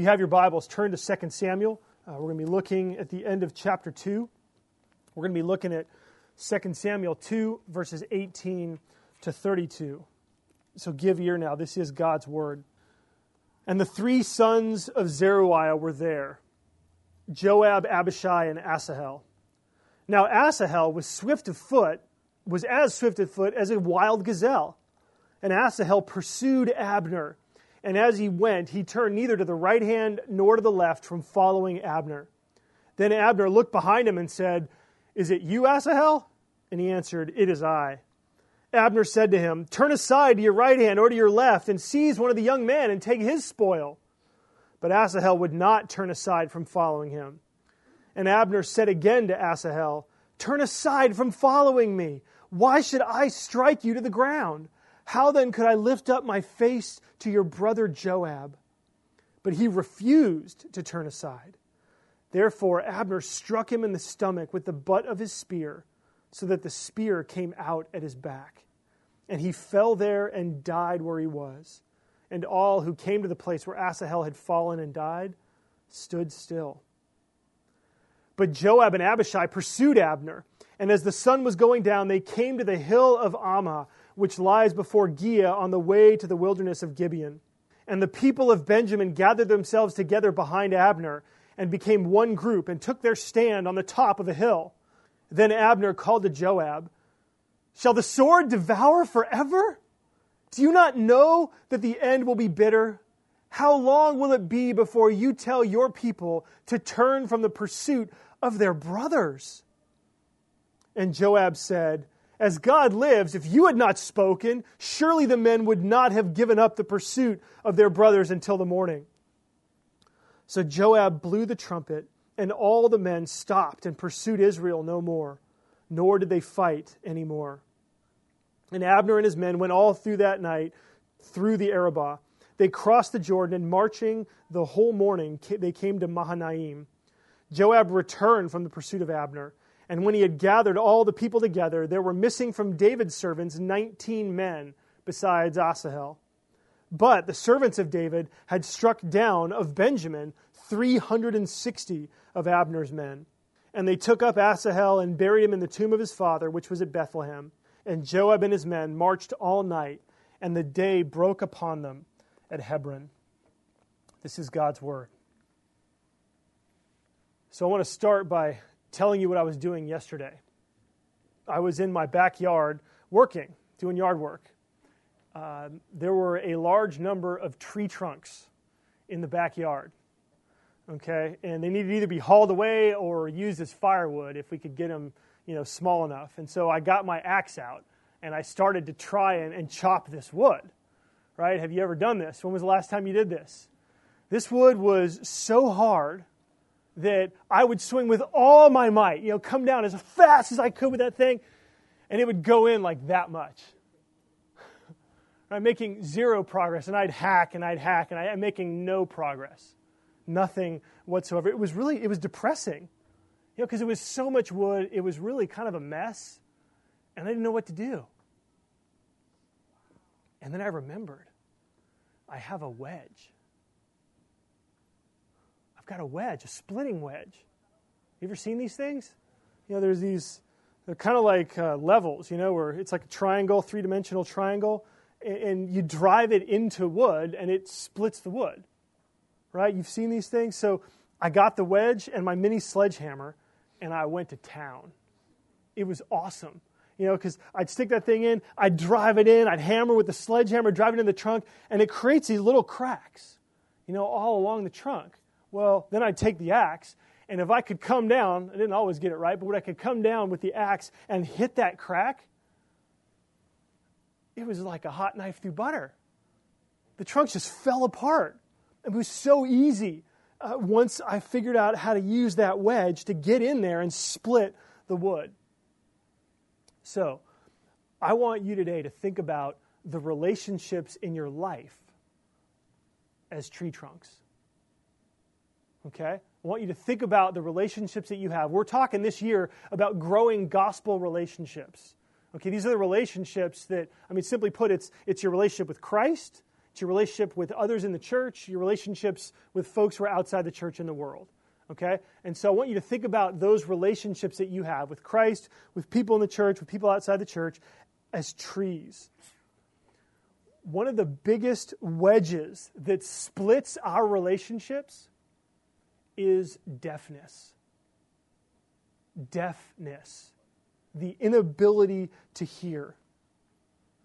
you have your Bibles, turn to 2 Samuel. Uh, we're going to be looking at the end of chapter 2. We're going to be looking at 2 Samuel 2, verses 18 to 32. So give ear now. This is God's word. And the three sons of Zeruiah were there Joab, Abishai, and Asahel. Now Asahel was swift of foot, was as swift of foot as a wild gazelle. And Asahel pursued Abner. And as he went, he turned neither to the right hand nor to the left from following Abner. Then Abner looked behind him and said, Is it you, Asahel? And he answered, It is I. Abner said to him, Turn aside to your right hand or to your left, and seize one of the young men and take his spoil. But Asahel would not turn aside from following him. And Abner said again to Asahel, Turn aside from following me. Why should I strike you to the ground? How then could I lift up my face to your brother Joab? But he refused to turn aside. Therefore, Abner struck him in the stomach with the butt of his spear so that the spear came out at his back. And he fell there and died where he was. And all who came to the place where Asahel had fallen and died stood still. But Joab and Abishai pursued Abner. And as the sun was going down, they came to the hill of Ammah, which lies before Giah on the way to the wilderness of Gibeon. And the people of Benjamin gathered themselves together behind Abner and became one group and took their stand on the top of a hill. Then Abner called to Joab, Shall the sword devour forever? Do you not know that the end will be bitter? How long will it be before you tell your people to turn from the pursuit of their brothers? And Joab said, As God lives, if you had not spoken, surely the men would not have given up the pursuit of their brothers until the morning. So Joab blew the trumpet and all the men stopped and pursued Israel no more, nor did they fight any more. And Abner and his men went all through that night through the Arabah. They crossed the Jordan, and marching the whole morning, they came to Mahanaim. Joab returned from the pursuit of Abner. And when he had gathered all the people together, there were missing from David's servants 19 men, besides Asahel. But the servants of David had struck down of Benjamin 360 of Abner's men. And they took up Asahel and buried him in the tomb of his father, which was at Bethlehem. And Joab and his men marched all night, and the day broke upon them at Hebron. This is God's word. So I want to start by telling you what I was doing yesterday. I was in my backyard working, doing yard work. Uh, there were a large number of tree trunks in the backyard okay? And they needed to either be hauled away or used as firewood if we could get them, you know, small enough. And so I got my axe out and I started to try and, and chop this wood, right? Have you ever done this? When was the last time you did this? This wood was so hard that I would swing with all my might, you know, come down as fast as I could with that thing, and it would go in like that much. I'm making zero progress, and I'd hack and I'd hack, and I'm making no progress nothing whatsoever. It was really, it was depressing. You know, because it was so much wood, it was really kind of a mess, and I didn't know what to do. And then I remembered I have a wedge. Got a wedge, a splitting wedge. You ever seen these things? You know, there's these, they're kind of like uh, levels, you know, where it's like a triangle, three dimensional triangle, and, and you drive it into wood and it splits the wood right? You've seen these things. So I got the wedge and my mini sledgehammer and I went to town. It was awesome. You know, because I'd stick that thing in, I'd drive it in, I'd hammer with the sledgehammer, drive it in the trunk, and it creates these little cracks, you know, all along the trunk. Well, then I'd take the axe, and if I could come down, I didn't always get it right, but when I could come down with the axe and hit that crack, it was like a hot knife through butter. The trunk just fell apart. It was so easy uh, once I figured out how to use that wedge to get in there and split the wood. So, I want you today to think about the relationships in your life as tree trunks. Okay? I want you to think about the relationships that you have. We're talking this year about growing gospel relationships. Okay, these are the relationships that, I mean, simply put, it's, it's your relationship with Christ, It's your relationship with others in the church, your relationships with folks who are outside the church in the world. Okay? And so I want you to think about those relationships that you have with Christ, with people in the church, with people outside the church, as trees. One of the biggest wedges that splits our relationships is deafness. Deafness. The inability to hear.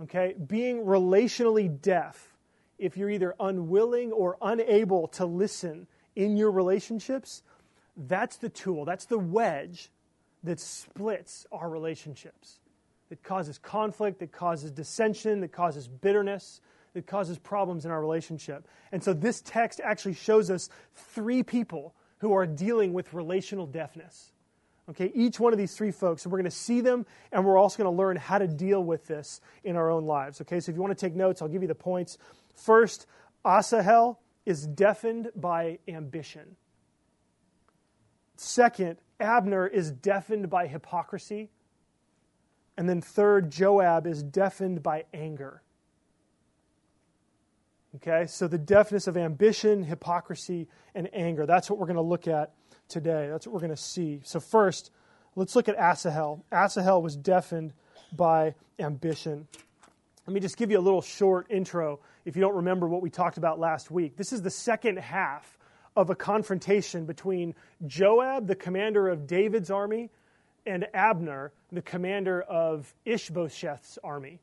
Okay? Being relationally deaf, if you're either unwilling or unable to listen in your relationships, that's the tool, that's the wedge that splits our relationships, that causes conflict, that causes dissension, that causes bitterness, that causes problems in our relationship. And so this text actually shows us three people who are dealing with relational deafness. Okay, each one of these three folks, and we're going to see them, and we're also going to learn how to deal with this in our own lives. Okay, so if you want to take notes, I'll give you the points. First, Asahel is deafened by ambition. Second, Abner is deafened by hypocrisy. And then third, Joab is deafened by anger. Okay, so the deafness of ambition, hypocrisy, and anger. That's what we're going to look at today. That's what we're going to see. So, first, let's look at Asahel. Asahel was deafened by ambition. Let me just give you a little short intro if you don't remember what we talked about last week. This is the second half of a confrontation between Joab, the commander of David's army, and Abner, the commander of Ishbosheth's army.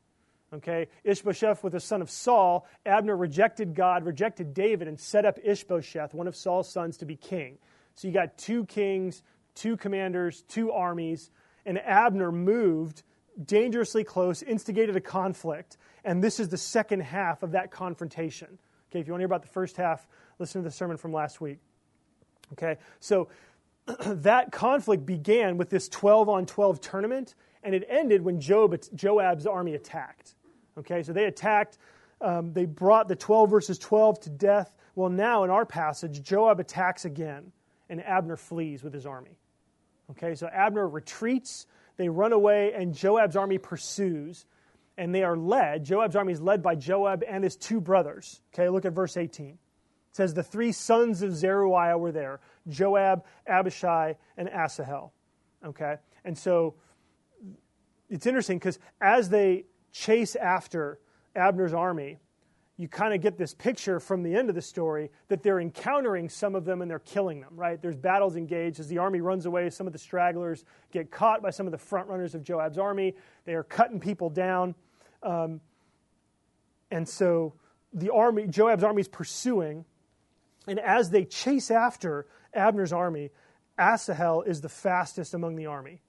Okay, Ishbosheth was the son of Saul. Abner rejected God, rejected David, and set up Ishbosheth, one of Saul's sons, to be king. So you got two kings, two commanders, two armies, and Abner moved dangerously close, instigated a conflict, and this is the second half of that confrontation. Okay, if you want to hear about the first half, listen to the sermon from last week. Okay, so that conflict began with this 12 on 12 tournament, and it ended when Joab's army attacked. Okay, so they attacked, um, they brought the 12 verses 12 to death. Well, now in our passage, Joab attacks again, and Abner flees with his army. Okay, so Abner retreats, they run away, and Joab's army pursues, and they are led. Joab's army is led by Joab and his two brothers. Okay, look at verse 18. It says, The three sons of Zeruiah were there Joab, Abishai, and Asahel. Okay? And so it's interesting because as they chase after Abner's army, you kind of get this picture from the end of the story that they're encountering some of them and they're killing them, right? There's battles engaged. As the army runs away, some of the stragglers get caught by some of the front runners of Joab's army. They are cutting people down. Um, and so the army, Joab's army is pursuing, and as they chase after Abner's army, Asahel is the fastest among the army.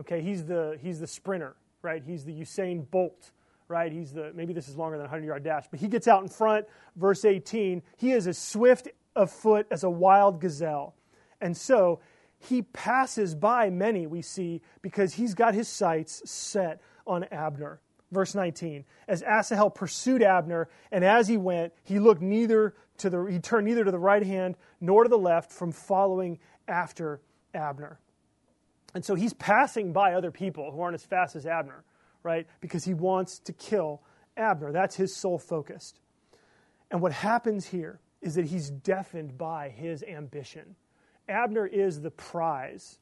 Okay, he's the, he's the sprinter, right? He's the Usain Bolt, right? He's the, maybe this is longer than a 100 yard dash, but he gets out in front. Verse 18, he is as swift of foot as a wild gazelle. And so he passes by many, we see, because he's got his sights set on Abner. Verse 19, as Asahel pursued Abner, and as he went, he looked neither to the, he turned neither to the right hand nor to the left from following after Abner. And so he's passing by other people who aren't as fast as Abner, right? Because he wants to kill Abner. That's his sole focus. And what happens here is that he's deafened by his ambition. Abner is the prize.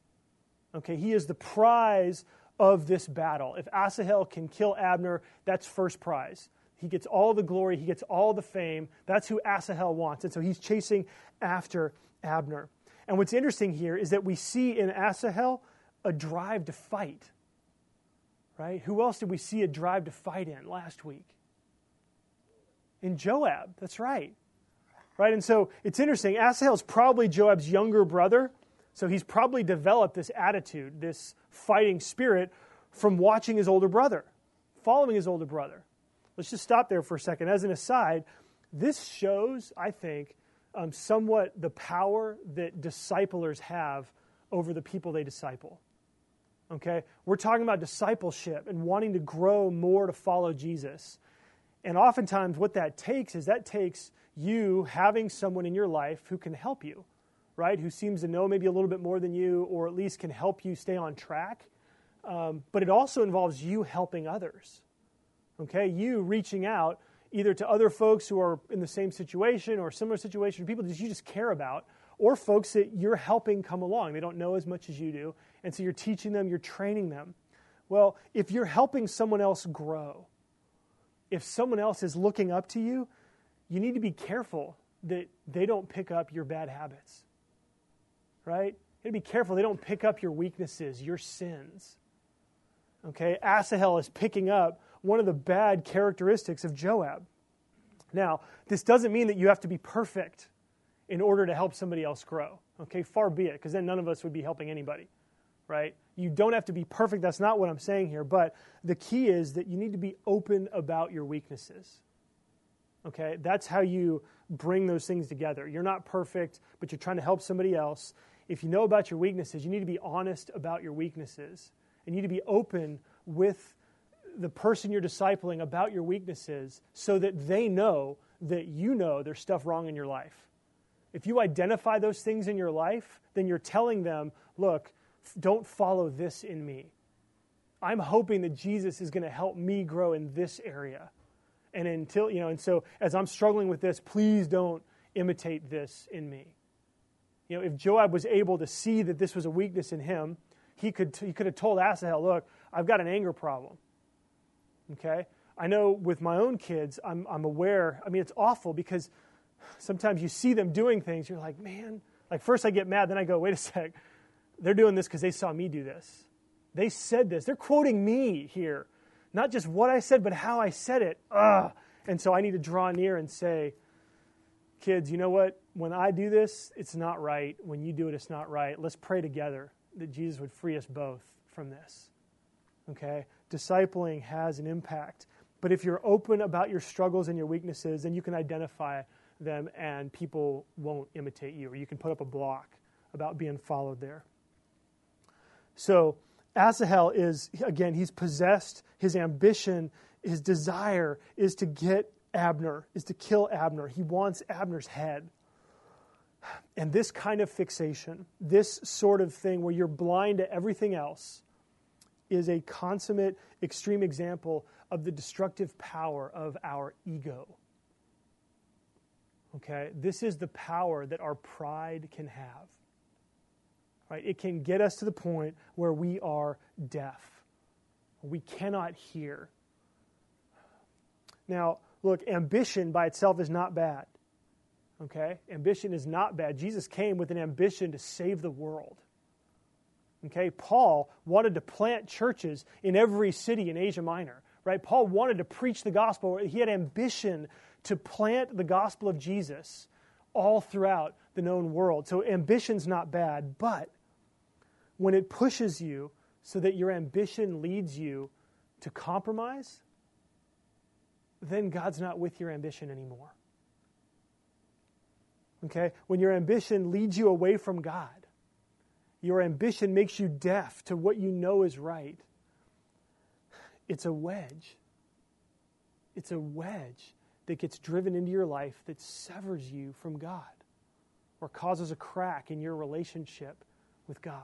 Okay, he is the prize of this battle. If Asahel can kill Abner, that's first prize. He gets all the glory, he gets all the fame. That's who Asahel wants. And so he's chasing after Abner. And what's interesting here is that we see in Asahel a drive to fight. Right? Who else did we see a drive to fight in last week? In Joab. That's right. Right? And so it's interesting. Asahel is probably Joab's younger brother. So he's probably developed this attitude, this fighting spirit, from watching his older brother, following his older brother. Let's just stop there for a second. As an aside, this shows, I think, um, somewhat the power that disciplers have over the people they disciple. Okay? We're talking about discipleship and wanting to grow more to follow Jesus. And oftentimes, what that takes is that takes you having someone in your life who can help you, right? Who seems to know maybe a little bit more than you, or at least can help you stay on track. Um, but it also involves you helping others. Okay? You reaching out either to other folks who are in the same situation or similar situation, people that you just care about, or folks that you're helping come along. They don't know as much as you do, and so you're teaching them, you're training them. Well, if you're helping someone else grow, if someone else is looking up to you, you need to be careful that they don't pick up your bad habits. Right? You need to be careful they don't pick up your weaknesses, your sins. Okay? Asahel is picking up one of the bad characteristics of Joab. Now, this doesn't mean that you have to be perfect in order to help somebody else grow. Okay, far be it, because then none of us would be helping anybody, right? You don't have to be perfect. That's not what I'm saying here. But the key is that you need to be open about your weaknesses. Okay, that's how you bring those things together. You're not perfect, but you're trying to help somebody else. If you know about your weaknesses, you need to be honest about your weaknesses. And you need to be open with the person you're discipling about your weaknesses so that they know that you know there's stuff wrong in your life if you identify those things in your life, then you're telling them, look, don't follow this in me. I'm hoping that Jesus is going to help me grow in this area. And until, you know, and so as I'm struggling with this, please don't imitate this in me. You know, if Joab was able to see that this was a weakness in him, he could, he could have told Asahel, look, I've got an anger problem. Okay? I know with my own kids, I'm, I'm aware, I mean, it's awful because sometimes you see them doing things, you're like, man, like first I get mad, then I go, wait a sec, they're doing this because they saw me do this. They said this. They're quoting me here. Not just what I said, but how I said it. Ugh. And so I need to draw near and say, kids, you know what? When I do this, it's not right. When you do it, it's not right. Let's pray together that Jesus would free us both from this. Okay? Discipling has an impact. But if you're open about your struggles and your weaknesses, then you can identify them and people won't imitate you, or you can put up a block about being followed there. So, Asahel is, again, he's possessed, his ambition, his desire is to get Abner, is to kill Abner. He wants Abner's head. And this kind of fixation, this sort of thing where you're blind to everything else, is a consummate, extreme example of the destructive power of our ego. Okay? This is the power that our pride can have. Right? It can get us to the point where we are deaf. We cannot hear. Now, look, ambition by itself is not bad. Okay? Ambition is not bad. Jesus came with an ambition to save the world. Okay? Paul wanted to plant churches in every city in Asia Minor. Right? Paul wanted to preach the gospel. He had ambition to plant the gospel of Jesus all throughout the known world. So ambition's not bad, but when it pushes you so that your ambition leads you to compromise, then God's not with your ambition anymore. Okay? When your ambition leads you away from God, your ambition makes you deaf to what you know is right. It's a wedge. It's a wedge that gets driven into your life that severs you from God or causes a crack in your relationship with God.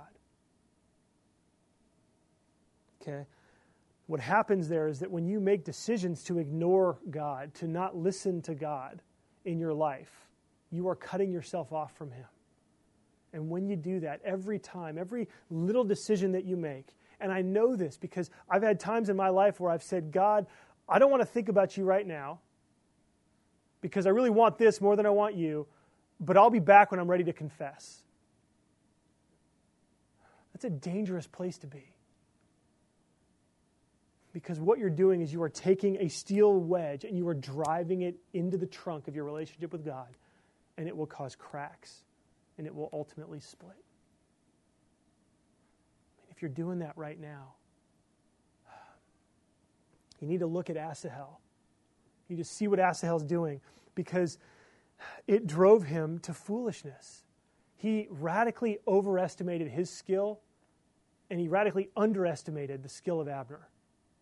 Okay? What happens there is that when you make decisions to ignore God, to not listen to God in your life, you are cutting yourself off from Him. And when you do that, every time, every little decision that you make, and I know this because I've had times in my life where I've said, God, I don't want to think about you right now because I really want this more than I want you, but I'll be back when I'm ready to confess. That's a dangerous place to be. Because what you're doing is you are taking a steel wedge and you are driving it into the trunk of your relationship with God, and it will cause cracks and it will ultimately split. If you're doing that right now, you need to look at Asahel you just see what Asahel's doing because it drove him to foolishness. He radically overestimated his skill and he radically underestimated the skill of Abner.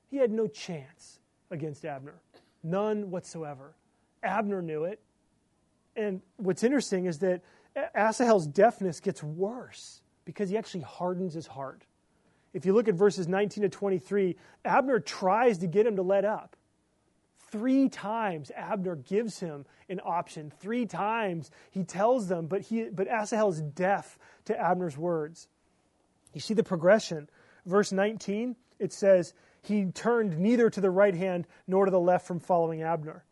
He had no chance against Abner, none whatsoever. Abner knew it. And what's interesting is that Asahel's deafness gets worse because he actually hardens his heart. If you look at verses 19 to 23, Abner tries to get him to let up Three times Abner gives him an option. Three times he tells them, but, he, but Asahel is deaf to Abner's words. You see the progression. Verse 19, it says, He turned neither to the right hand nor to the left from following Abner.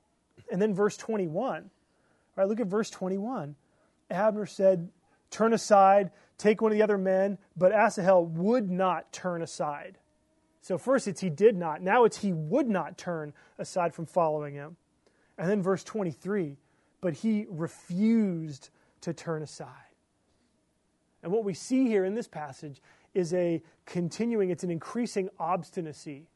And then verse 21. All right, look at verse 21. Abner said, Turn aside, take one of the other men, but Asahel would not turn aside. So first it's he did not. Now it's he would not turn aside from following him. And then verse 23, but he refused to turn aside. And what we see here in this passage is a continuing, it's an increasing obstinacy.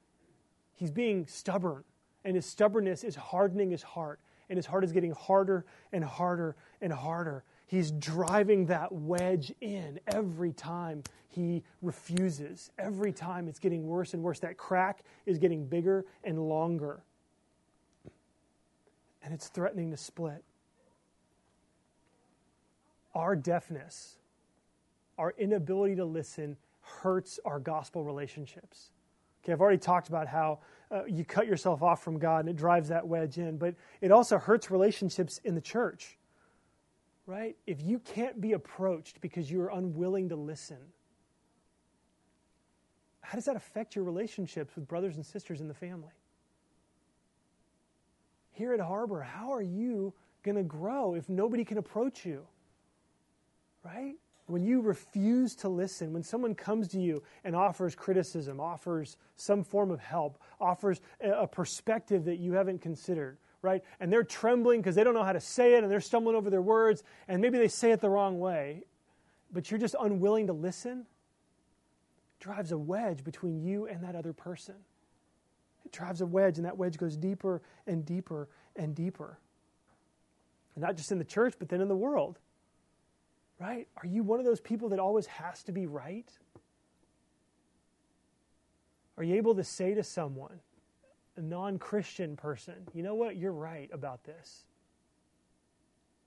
He's being stubborn, and his stubbornness is hardening his heart, and his heart is getting harder and harder and harder. He's driving that wedge in every time he refuses. Every time it's getting worse and worse. That crack is getting bigger and longer. And it's threatening to split. Our deafness, our inability to listen, hurts our gospel relationships. Okay, I've already talked about how uh, you cut yourself off from God and it drives that wedge in, but it also hurts relationships in the church right? If you can't be approached because you're unwilling to listen, how does that affect your relationships with brothers and sisters in the family? Here at Harbor, how are you going to grow if nobody can approach you? Right? When you refuse to listen, when someone comes to you and offers criticism, offers some form of help, offers a perspective that you haven't considered, right? And they're trembling because they don't know how to say it and they're stumbling over their words and maybe they say it the wrong way, but you're just unwilling to listen. Drives a wedge between you and that other person. It drives a wedge, and that wedge goes deeper and deeper and deeper. And not just in the church, but then in the world. Right? Are you one of those people that always has to be right? Are you able to say to someone, a non Christian person, you know what? You're right about this.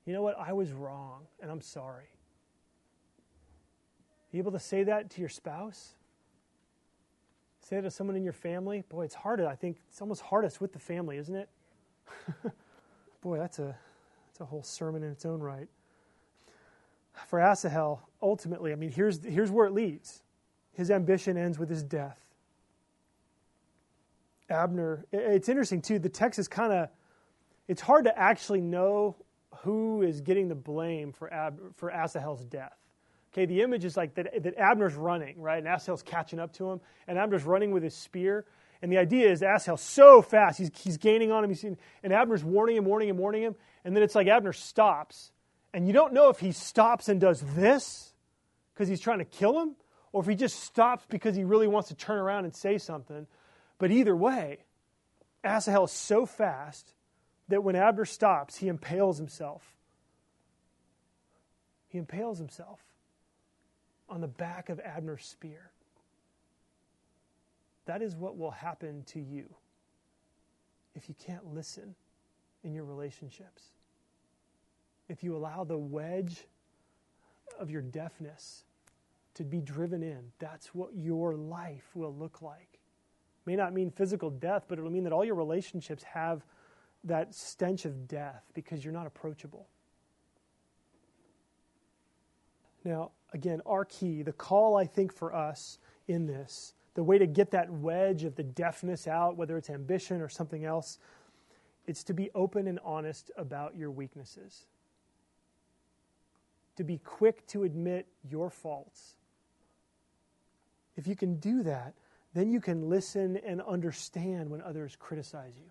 You know what? I was wrong, and I'm sorry. Are you able to say that to your spouse? Say to someone in your family? Boy, it's hard. I think it's almost hardest with the family, isn't it? Boy, that's a, that's a whole sermon in its own right. For Asahel, ultimately, I mean, here's, here's where it leads. His ambition ends with his death. Abner. It's interesting too. The text is kind of. It's hard to actually know who is getting the blame for Ab, for Asahel's death. Okay, the image is like that, that Abner's running, right? And Asahel's catching up to him, and Abner's running with his spear. And the idea is Asahel's so fast, he's, he's gaining on him, he's, and Abner's warning him, warning him, warning him. And then it's like Abner stops. And you don't know if he stops and does this because he's trying to kill him, or if he just stops because he really wants to turn around and say something. But either way, Asahel is so fast that when Abner stops, he impales himself. He impales himself on the back of Abner's spear. That is what will happen to you if you can't listen in your relationships. If you allow the wedge of your deafness to be driven in, that's what your life will look like may not mean physical death, but it'll mean that all your relationships have that stench of death because you're not approachable. Now, again, our key, the call I think for us in this, the way to get that wedge of the deafness out, whether it's ambition or something else, it's to be open and honest about your weaknesses. To be quick to admit your faults. If you can do that, then you can listen and understand when others criticize you,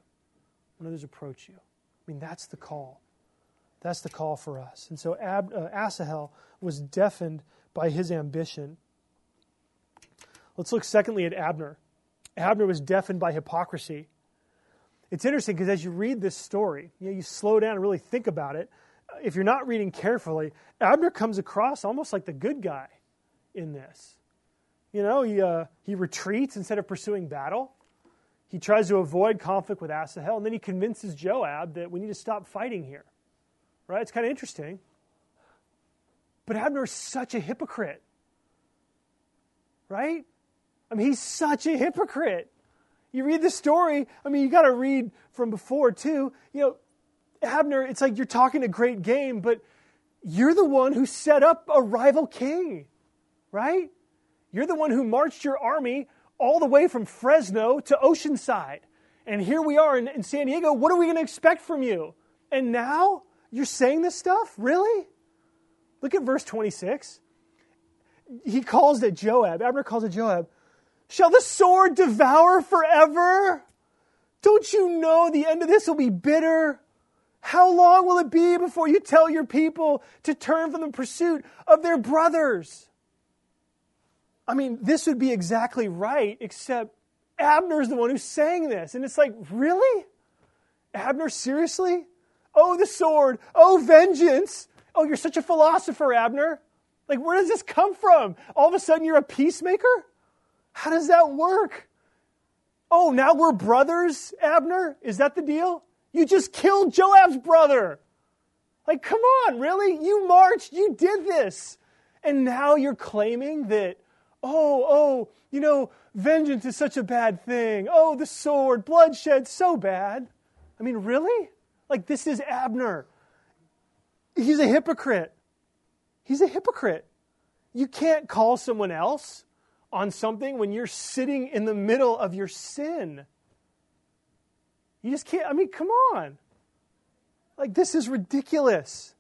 when others approach you. I mean, that's the call. That's the call for us. And so Ab, uh, Asahel was deafened by his ambition. Let's look secondly at Abner. Abner was deafened by hypocrisy. It's interesting because as you read this story, you, know, you slow down and really think about it. If you're not reading carefully, Abner comes across almost like the good guy in this. You know, he, uh, he retreats instead of pursuing battle. He tries to avoid conflict with Asahel, and then he convinces Joab that we need to stop fighting here. Right? It's kind of interesting. But Abner is such a hypocrite. Right? I mean, he's such a hypocrite. You read the story, I mean, you got to read from before too. You know, Abner, it's like you're talking a great game, but you're the one who set up a rival king, right? You're the one who marched your army all the way from Fresno to Oceanside. And here we are in, in San Diego. What are we going to expect from you? And now you're saying this stuff? Really? Look at verse 26. He calls it Joab. Abner calls it Joab. Shall the sword devour forever? Don't you know the end of this will be bitter? How long will it be before you tell your people to turn from the pursuit of their brothers? I mean, this would be exactly right, except Abner's the one who's saying this. And it's like, really? Abner, seriously? Oh, the sword. Oh, vengeance. Oh, you're such a philosopher, Abner. Like, where does this come from? All of a sudden, you're a peacemaker? How does that work? Oh, now we're brothers, Abner? Is that the deal? You just killed Joab's brother. Like, come on, really? You marched, you did this. And now you're claiming that, oh, oh, you know, vengeance is such a bad thing. Oh, the sword, bloodshed, so bad. I mean, really? Like, this is Abner. He's a hypocrite. He's a hypocrite. You can't call someone else on something when you're sitting in the middle of your sin. You just can't. I mean, come on. Like, this is ridiculous.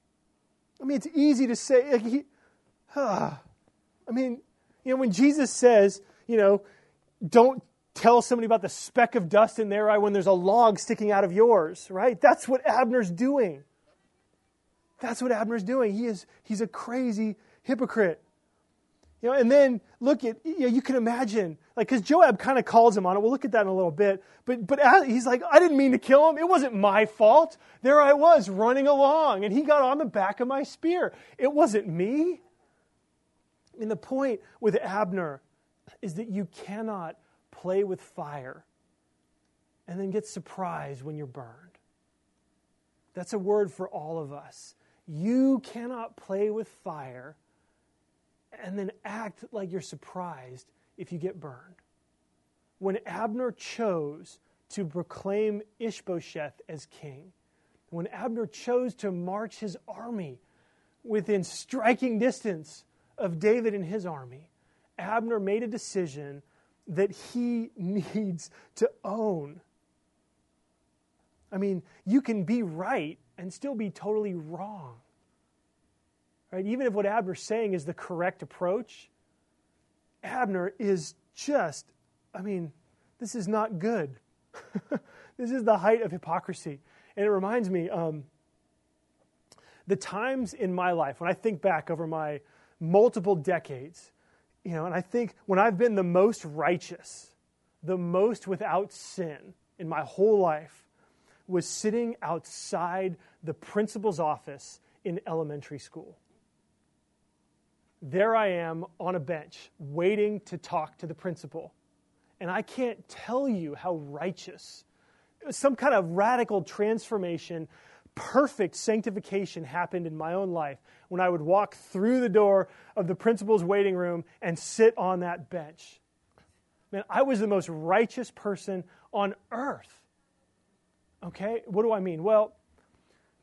I mean, it's easy to say. Like, he, uh, I mean, you know, when Jesus says, you know, don't tell somebody about the speck of dust in their eye when there's a log sticking out of yours, right? That's what Abner's doing. That's what Abner's doing. He is he's a crazy hypocrite. You know, and then look at you, know, you can imagine like because Joab kind of calls him on it. We'll look at that in a little bit. But but he's like, I didn't mean to kill him. It wasn't my fault. There I was running along, and he got on the back of my spear. It wasn't me. Mean, the point with Abner is that you cannot play with fire and then get surprised when you're burned. That's a word for all of us. You cannot play with fire and then act like you're surprised if you get burned. When Abner chose to proclaim Ishbosheth as king, when Abner chose to march his army within striking distance of David and his army, Abner made a decision that he needs to own. I mean, you can be right and still be totally wrong. Right? Even if what Abner's saying is the correct approach, Abner is just, I mean, this is not good. this is the height of hypocrisy. And it reminds me, um, the times in my life, when I think back over my multiple decades, you know, and I think when I've been the most righteous, the most without sin in my whole life, was sitting outside the principal's office in elementary school. There I am on a bench waiting to talk to the principal. And I can't tell you how righteous, some kind of radical transformation perfect sanctification happened in my own life when I would walk through the door of the principal's waiting room and sit on that bench. Man, I was the most righteous person on earth. Okay? What do I mean? Well,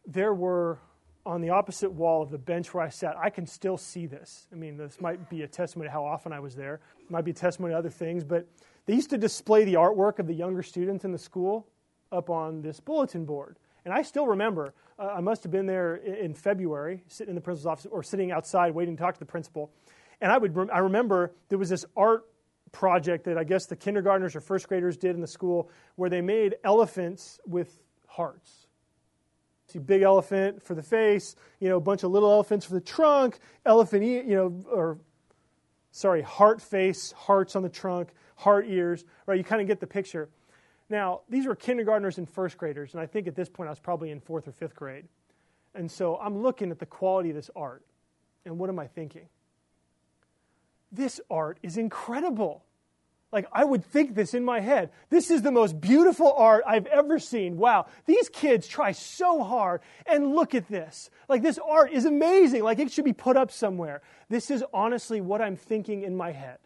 there were on the opposite wall of the bench where I sat, I can still see this. I mean, this might be a testimony to how often I was there, it might be a testimony to other things, but they used to display the artwork of the younger students in the school up on this bulletin board. And I still remember, uh, I must have been there in, February, sitting in the principal's office or sitting outside waiting to talk to the principal. And I, would, I remember there was this art project that I guess the kindergartners or first graders did in the school where they made elephants with hearts. See, big elephant for the face, you know, a bunch of little elephants for the trunk, elephant, you know, or sorry, heart face, hearts on the trunk, heart ears, right? You kind of get the picture. Now, these were kindergartners and first graders, and I think at this point I was probably in fourth or fifth grade. And so I'm looking at the quality of this art, and what am I thinking? This art is incredible. Like, I would think this in my head. This is the most beautiful art I've ever seen. Wow, these kids try so hard, and look at this. Like, this art is amazing. Like, it should be put up somewhere. This is honestly what I'm thinking in my head.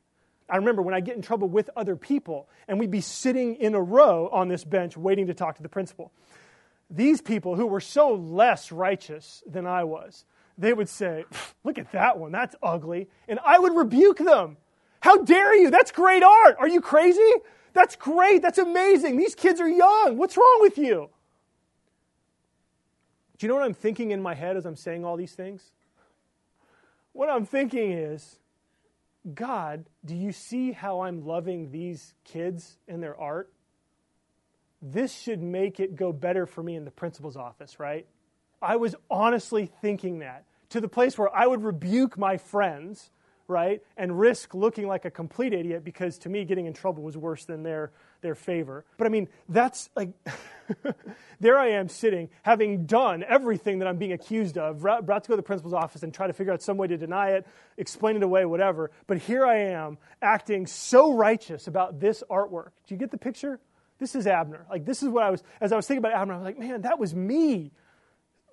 I remember when I get in trouble with other people, and we'd be sitting in a row on this bench waiting to talk to the principal. These people who were so less righteous than I was, they would say, Look at that one, that's ugly. And I would rebuke them. How dare you? That's great art. Are you crazy? That's great. That's amazing. These kids are young. What's wrong with you? Do you know what I'm thinking in my head as I'm saying all these things? What I'm thinking is, God, do you see how I'm loving these kids and their art? This should make it go better for me in the principal's office, right? I was honestly thinking that to the place where I would rebuke my friends, right, and risk looking like a complete idiot because to me getting in trouble was worse than their their favor. But I mean, that's like there I am sitting, having done everything that I'm being accused of, brought to go to the principal's office and try to figure out some way to deny it, explain it away, whatever. But here I am acting so righteous about this artwork. Do you get the picture? This is Abner. Like this is what I was as I was thinking about Abner, I was like, man, that was me.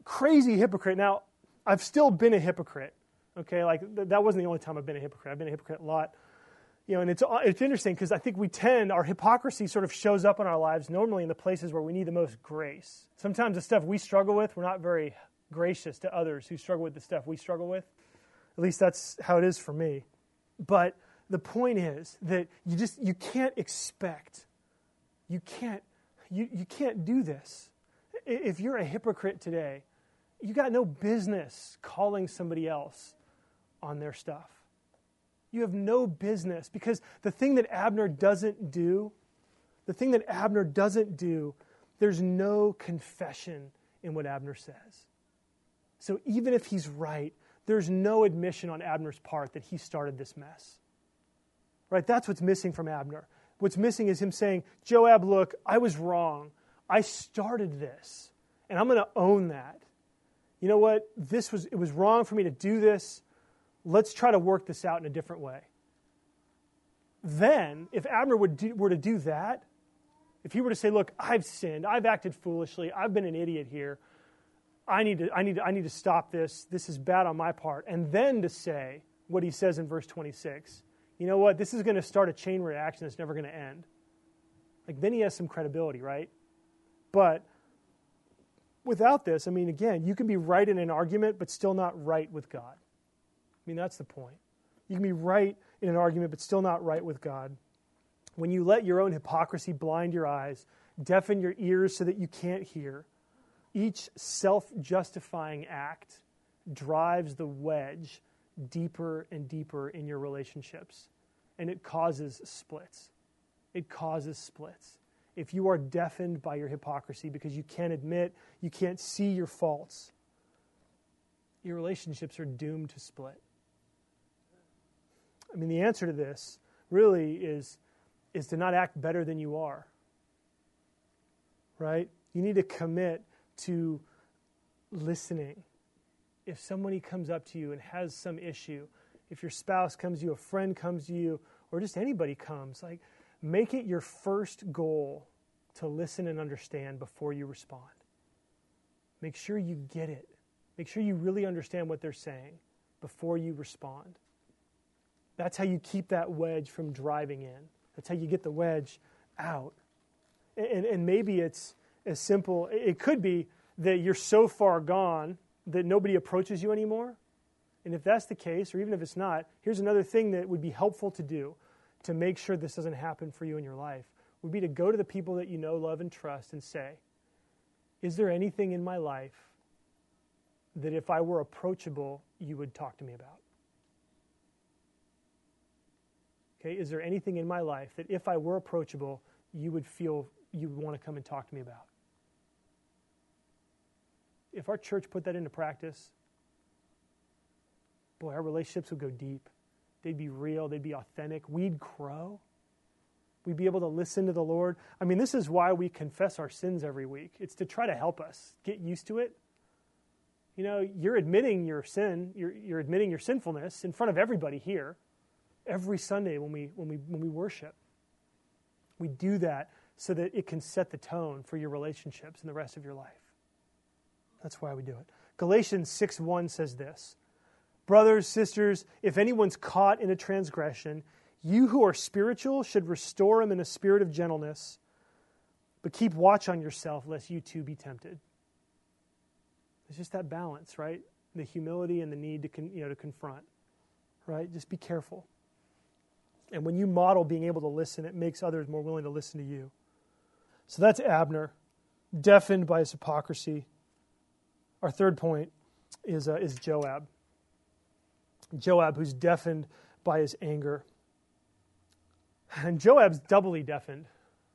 Crazy hypocrite. Now, I've still been a hypocrite. Okay, like th- that wasn't the only time I've been a hypocrite. I've been a hypocrite a lot you know, and it's, it's interesting because I think we tend, our hypocrisy sort of shows up in our lives normally in the places where we need the most grace. Sometimes the stuff we struggle with, we're not very gracious to others who struggle with the stuff we struggle with. At least that's how it is for me. But the point is that you just, you can't expect, you can't, you, you can't do this. If you're a hypocrite today, you got no business calling somebody else on their stuff. You have no business because the thing that Abner doesn't do, the thing that Abner doesn't do, there's no confession in what Abner says. So even if he's right, there's no admission on Abner's part that he started this mess. Right? That's what's missing from Abner. What's missing is him saying, Joab, look, I was wrong. I started this, and I'm going to own that. You know what? This was it was wrong for me to do this let's try to work this out in a different way. Then, if Abner would do, were to do that, if he were to say, Look, I've sinned, I've acted foolishly, I've been an idiot here, I need to, I need to, I need to stop this, this is bad on my part, and then to say what he says in verse 26, you know what, this is going to start a chain reaction that's never going to end. Like, then he has some credibility, right? But without this, I mean, again, you can be right in an argument, but still not right with God. I mean, that's the point. You can be right in an argument, but still not right with God. When you let your own hypocrisy blind your eyes, deafen your ears so that you can't hear, each self justifying act drives the wedge deeper and deeper in your relationships, and it causes splits. It causes splits. If you are deafened by your hypocrisy because you can't admit, you can't see your faults, your relationships are doomed to split. I mean, the answer to this really is, is to not act better than you are. Right? You need to commit to listening. If somebody comes up to you and has some issue, if your spouse comes to you, a friend comes to you, or just anybody comes, like make it your first goal to listen and understand before you respond. Make sure you get it. Make sure you really understand what they're saying before you respond. That's how you keep that wedge from driving in. That's how you get the wedge out. And, and maybe it's as simple, it could be that you're so far gone that nobody approaches you anymore. And if that's the case, or even if it's not, here's another thing that would be helpful to do to make sure this doesn't happen for you in your life would be to go to the people that you know, love, and trust and say, Is there anything in my life that if I were approachable, you would talk to me about? Okay, is there anything in my life that if I were approachable, you would feel you would want to come and talk to me about? If our church put that into practice, boy, our relationships would go deep. They'd be real, they'd be authentic. We'd grow. We'd be able to listen to the Lord. I mean, this is why we confess our sins every week. It's to try to help us get used to it. You know, you're admitting your sin, you're, you're admitting your sinfulness in front of everybody here every Sunday when we, when we, when we worship. We do that so that it can set the tone for your relationships and the rest of your life. That's why we do it. Galatians 6 1 says this Brothers, sisters, if anyone's caught in a transgression, You who are spiritual should restore him in a spirit of gentleness, but keep watch on yourself lest you too be tempted. It's just that balance, right? The humility and the need to, con, you know, to confront, right? Just be careful. And when you model being able to listen, it makes others more willing to listen to you. So that's Abner, deafened by his hypocrisy. Our third point is, uh, is Joab. Joab, who's deafened by his anger. And Joab's doubly deafened,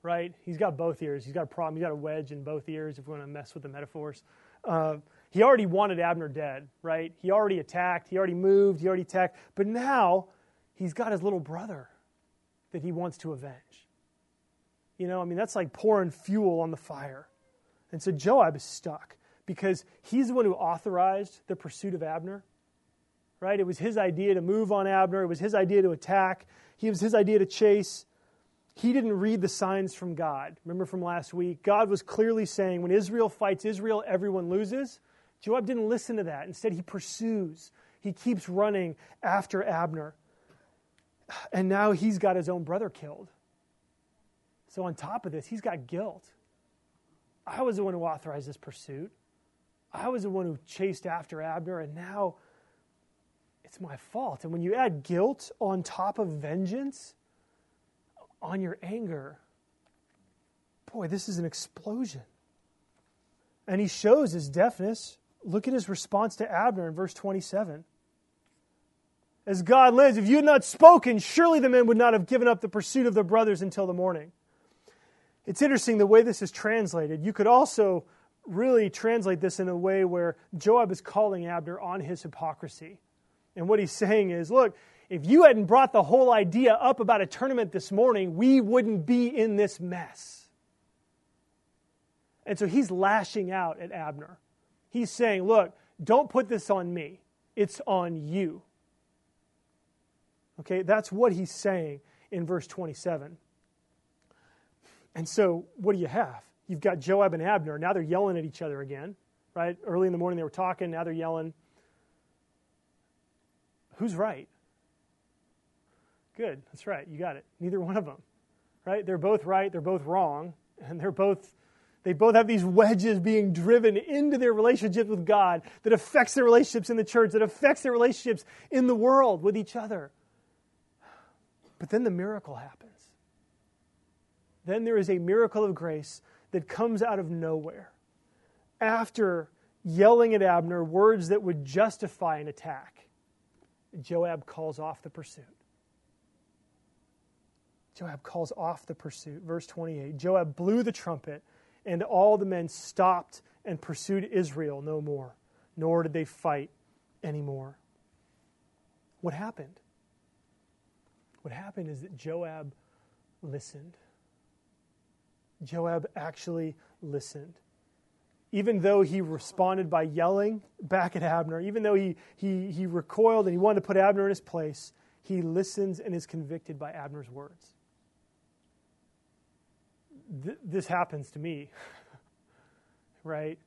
right? He's got both ears. He's got a problem. He's got a wedge in both ears, if we want to mess with the metaphors. Uh, he already wanted Abner dead, right? He already attacked. He already moved. He already attacked. But now he's got his little brother that he wants to avenge. You know, I mean, that's like pouring fuel on the fire. And so Joab is stuck because he's the one who authorized the pursuit of Abner, right? It was his idea to move on Abner, it was his idea to attack, it was his idea to chase. He didn't read the signs from God. Remember from last week? God was clearly saying when Israel fights Israel, everyone loses. Joab didn't listen to that. Instead, he pursues, he keeps running after Abner. And now he's got his own brother killed. So, on top of this, he's got guilt. I was the one who authorized this pursuit. I was the one who chased after Abner, and now it's my fault. And when you add guilt on top of vengeance, on your anger, boy, this is an explosion. And he shows his deafness. Look at his response to Abner in verse 27 as God lives, if you had not spoken, surely the men would not have given up the pursuit of their brothers until the morning. It's interesting the way this is translated. You could also really translate this in a way where Joab is calling Abner on his hypocrisy. And what he's saying is, look, if you hadn't brought the whole idea up about a tournament this morning, we wouldn't be in this mess. And so he's lashing out at Abner. He's saying, look, don't put this on me, it's on you. Okay, that's what he's saying in verse 27. And so, what do you have? You've got Joab and Abner. Now they're yelling at each other again, right? Early in the morning they were talking, now they're yelling. Who's right? Good, that's right, you got it. Neither one of them, right? They're both right, they're both wrong, and they're both they both have these wedges being driven into their relationships with God that affects their relationships in the church, that affects their relationships in the world with each other. But then the miracle happens. Then there is a miracle of grace that comes out of nowhere. After yelling at Abner words that would justify an attack, Joab calls off the pursuit. Joab calls off the pursuit. Verse 28 Joab blew the trumpet, and all the men stopped and pursued Israel no more, nor did they fight anymore. What happened? What happened is that Joab listened. Joab actually listened. Even though he responded by yelling back at Abner, even though he, he, he recoiled and he wanted to put Abner in his place, he listens and is convicted by Abner's words. Th- this happens to me, right?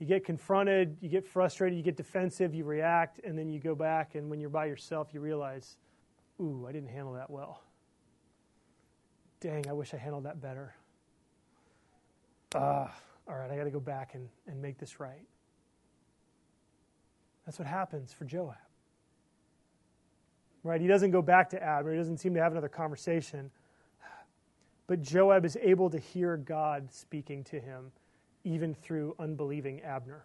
You get confronted, you get frustrated, you get defensive, you react, and then you go back, and when you're by yourself, you realize ooh, I didn't handle that well. Dang, I wish I handled that better. Uh, all right, I got to go back and, and make this right. That's what happens for Joab. Right? He doesn't go back to Abner, he doesn't seem to have another conversation. But Joab is able to hear God speaking to him, even through unbelieving Abner.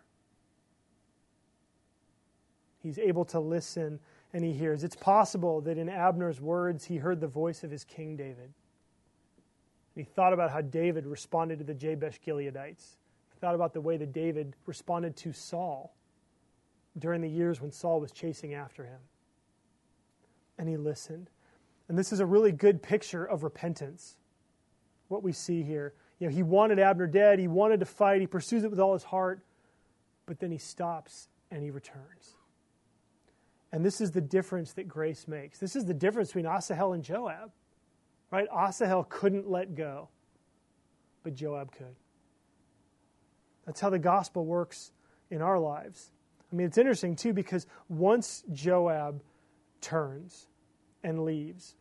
He's able to listen and he hears. It's possible that in Abner's words, he heard the voice of his king David. He thought about how David responded to the Jabesh Gileadites. He thought about the way that David responded to Saul during the years when Saul was chasing after him. And he listened. And this is a really good picture of repentance, what we see here. You know, he wanted Abner dead, he wanted to fight, he pursues it with all his heart, but then he stops and he returns. And this is the difference that grace makes. This is the difference between Asahel and Joab. Right? Asahel couldn't let go, but Joab could. That's how the gospel works in our lives. I mean, it's interesting too because once Joab turns and leaves,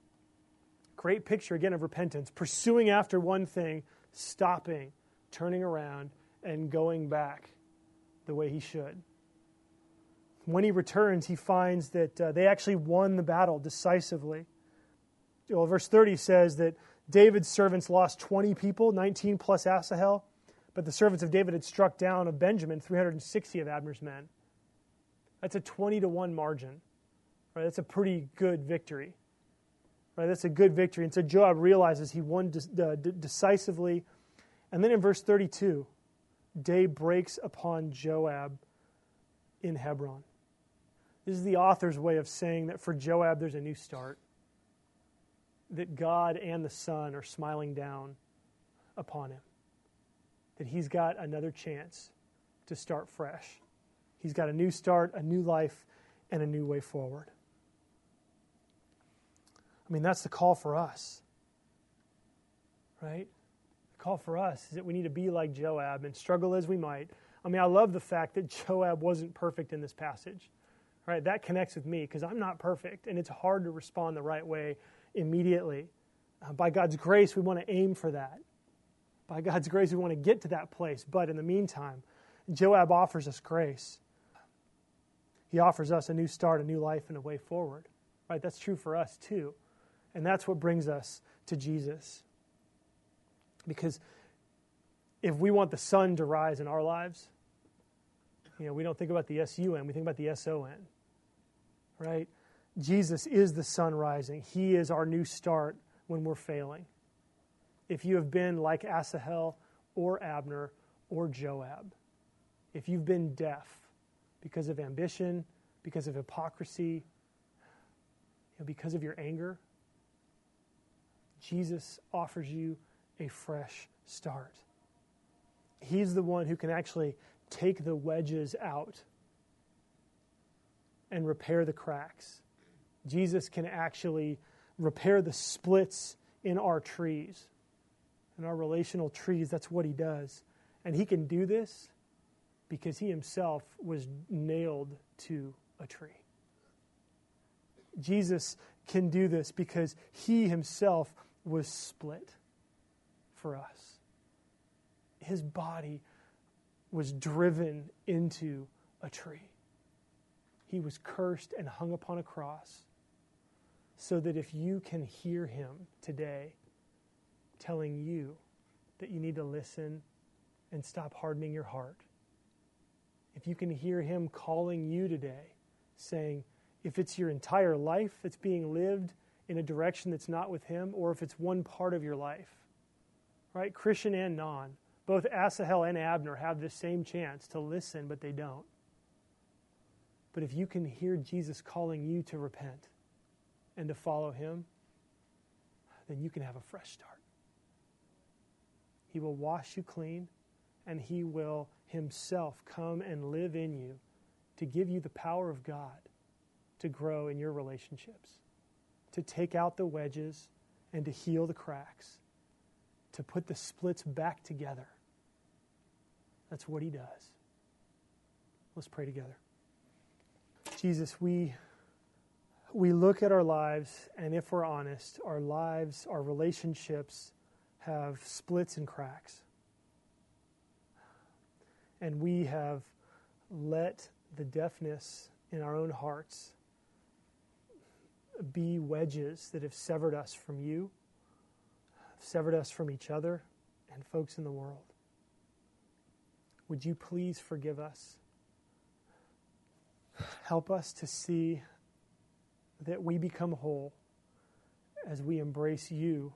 Great picture again of repentance, pursuing after one thing, stopping, turning around, and going back the way he should. When he returns, he finds that uh, they actually won the battle decisively. Well, verse 30 says that David's servants lost 20 people, 19 plus Asahel, but the servants of David had struck down of Benjamin 360 of Abner's men. That's a 20 to 1 margin. Right? That's a pretty good victory. Right? That's a good victory. And so Joab realizes he won de- de- decisively. And then in verse 32, day breaks upon Joab in Hebron. This is the author's way of saying that for Joab there's a new start. That God and the Son are smiling down upon him. That he's got another chance to start fresh. He's got a new start, a new life, and a new way forward. I mean, that's the call for us. Right? The call for us is that we need to be like Joab and struggle as we might. I mean, I love the fact that Joab wasn't perfect in this passage. Right? That connects with me because I'm not perfect and it's hard to respond the right way immediately. Uh, by God's grace, we want to aim for that. By God's grace, we want to get to that place. But in the meantime, Joab offers us grace. He offers us a new start, a new life, and a way forward. Right? That's true for us too. And that's what brings us to Jesus. Because if we want the sun to rise in our lives, you know, we don't think about the S-U-N, we think about the S-O-N. Right? Jesus is the sun rising. He is our new start when we're failing. If you have been like Asahel or Abner or Joab, if you've been deaf because of ambition, because of hypocrisy, because of your anger, Jesus offers you a fresh start. He's the one who can actually take the wedges out and repair the cracks. Jesus can actually repair the splits in our trees, in our relational trees. That's what he does. And he can do this because he himself was nailed to a tree. Jesus can do this because he himself was split for us. His body was driven into a tree. He was cursed and hung upon a cross so that if you can hear him today telling you that you need to listen and stop hardening your heart, if you can hear him calling you today saying, if it's your entire life that's being lived in a direction that's not with Him, or if it's one part of your life. Right? Christian and non. Both Asahel and Abner have the same chance to listen, but they don't. But if you can hear Jesus calling you to repent and to follow Him, then you can have a fresh start. He will wash you clean, and He will Himself come and live in you to give you the power of God to grow in your relationships to take out the wedges and to heal the cracks, to put the splits back together. That's what he does. Let's pray together. Jesus, we we look at our lives and if we're honest, our lives, our relationships have splits and cracks. And we have let the deafness in our own hearts be wedges that have severed us from you, severed us from each other, and folks in the world. Would you please forgive us? Help us to see that we become whole as we embrace you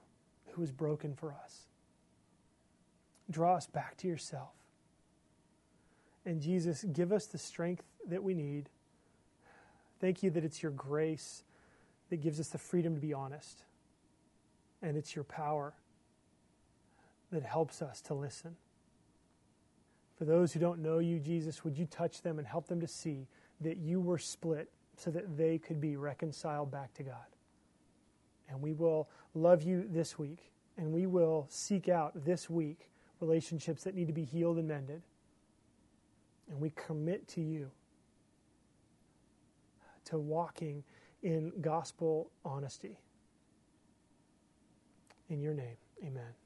who is broken for us. Draw us back to yourself. And Jesus, give us the strength that we need. Thank you that it's your grace that gives us the freedom to be honest. And it's your power that helps us to listen. For those who don't know you, Jesus, would you touch them and help them to see that you were split so that they could be reconciled back to God? And we will love you this week, and we will seek out this week relationships that need to be healed and mended. And we commit to you to walking in gospel honesty. In your name, amen.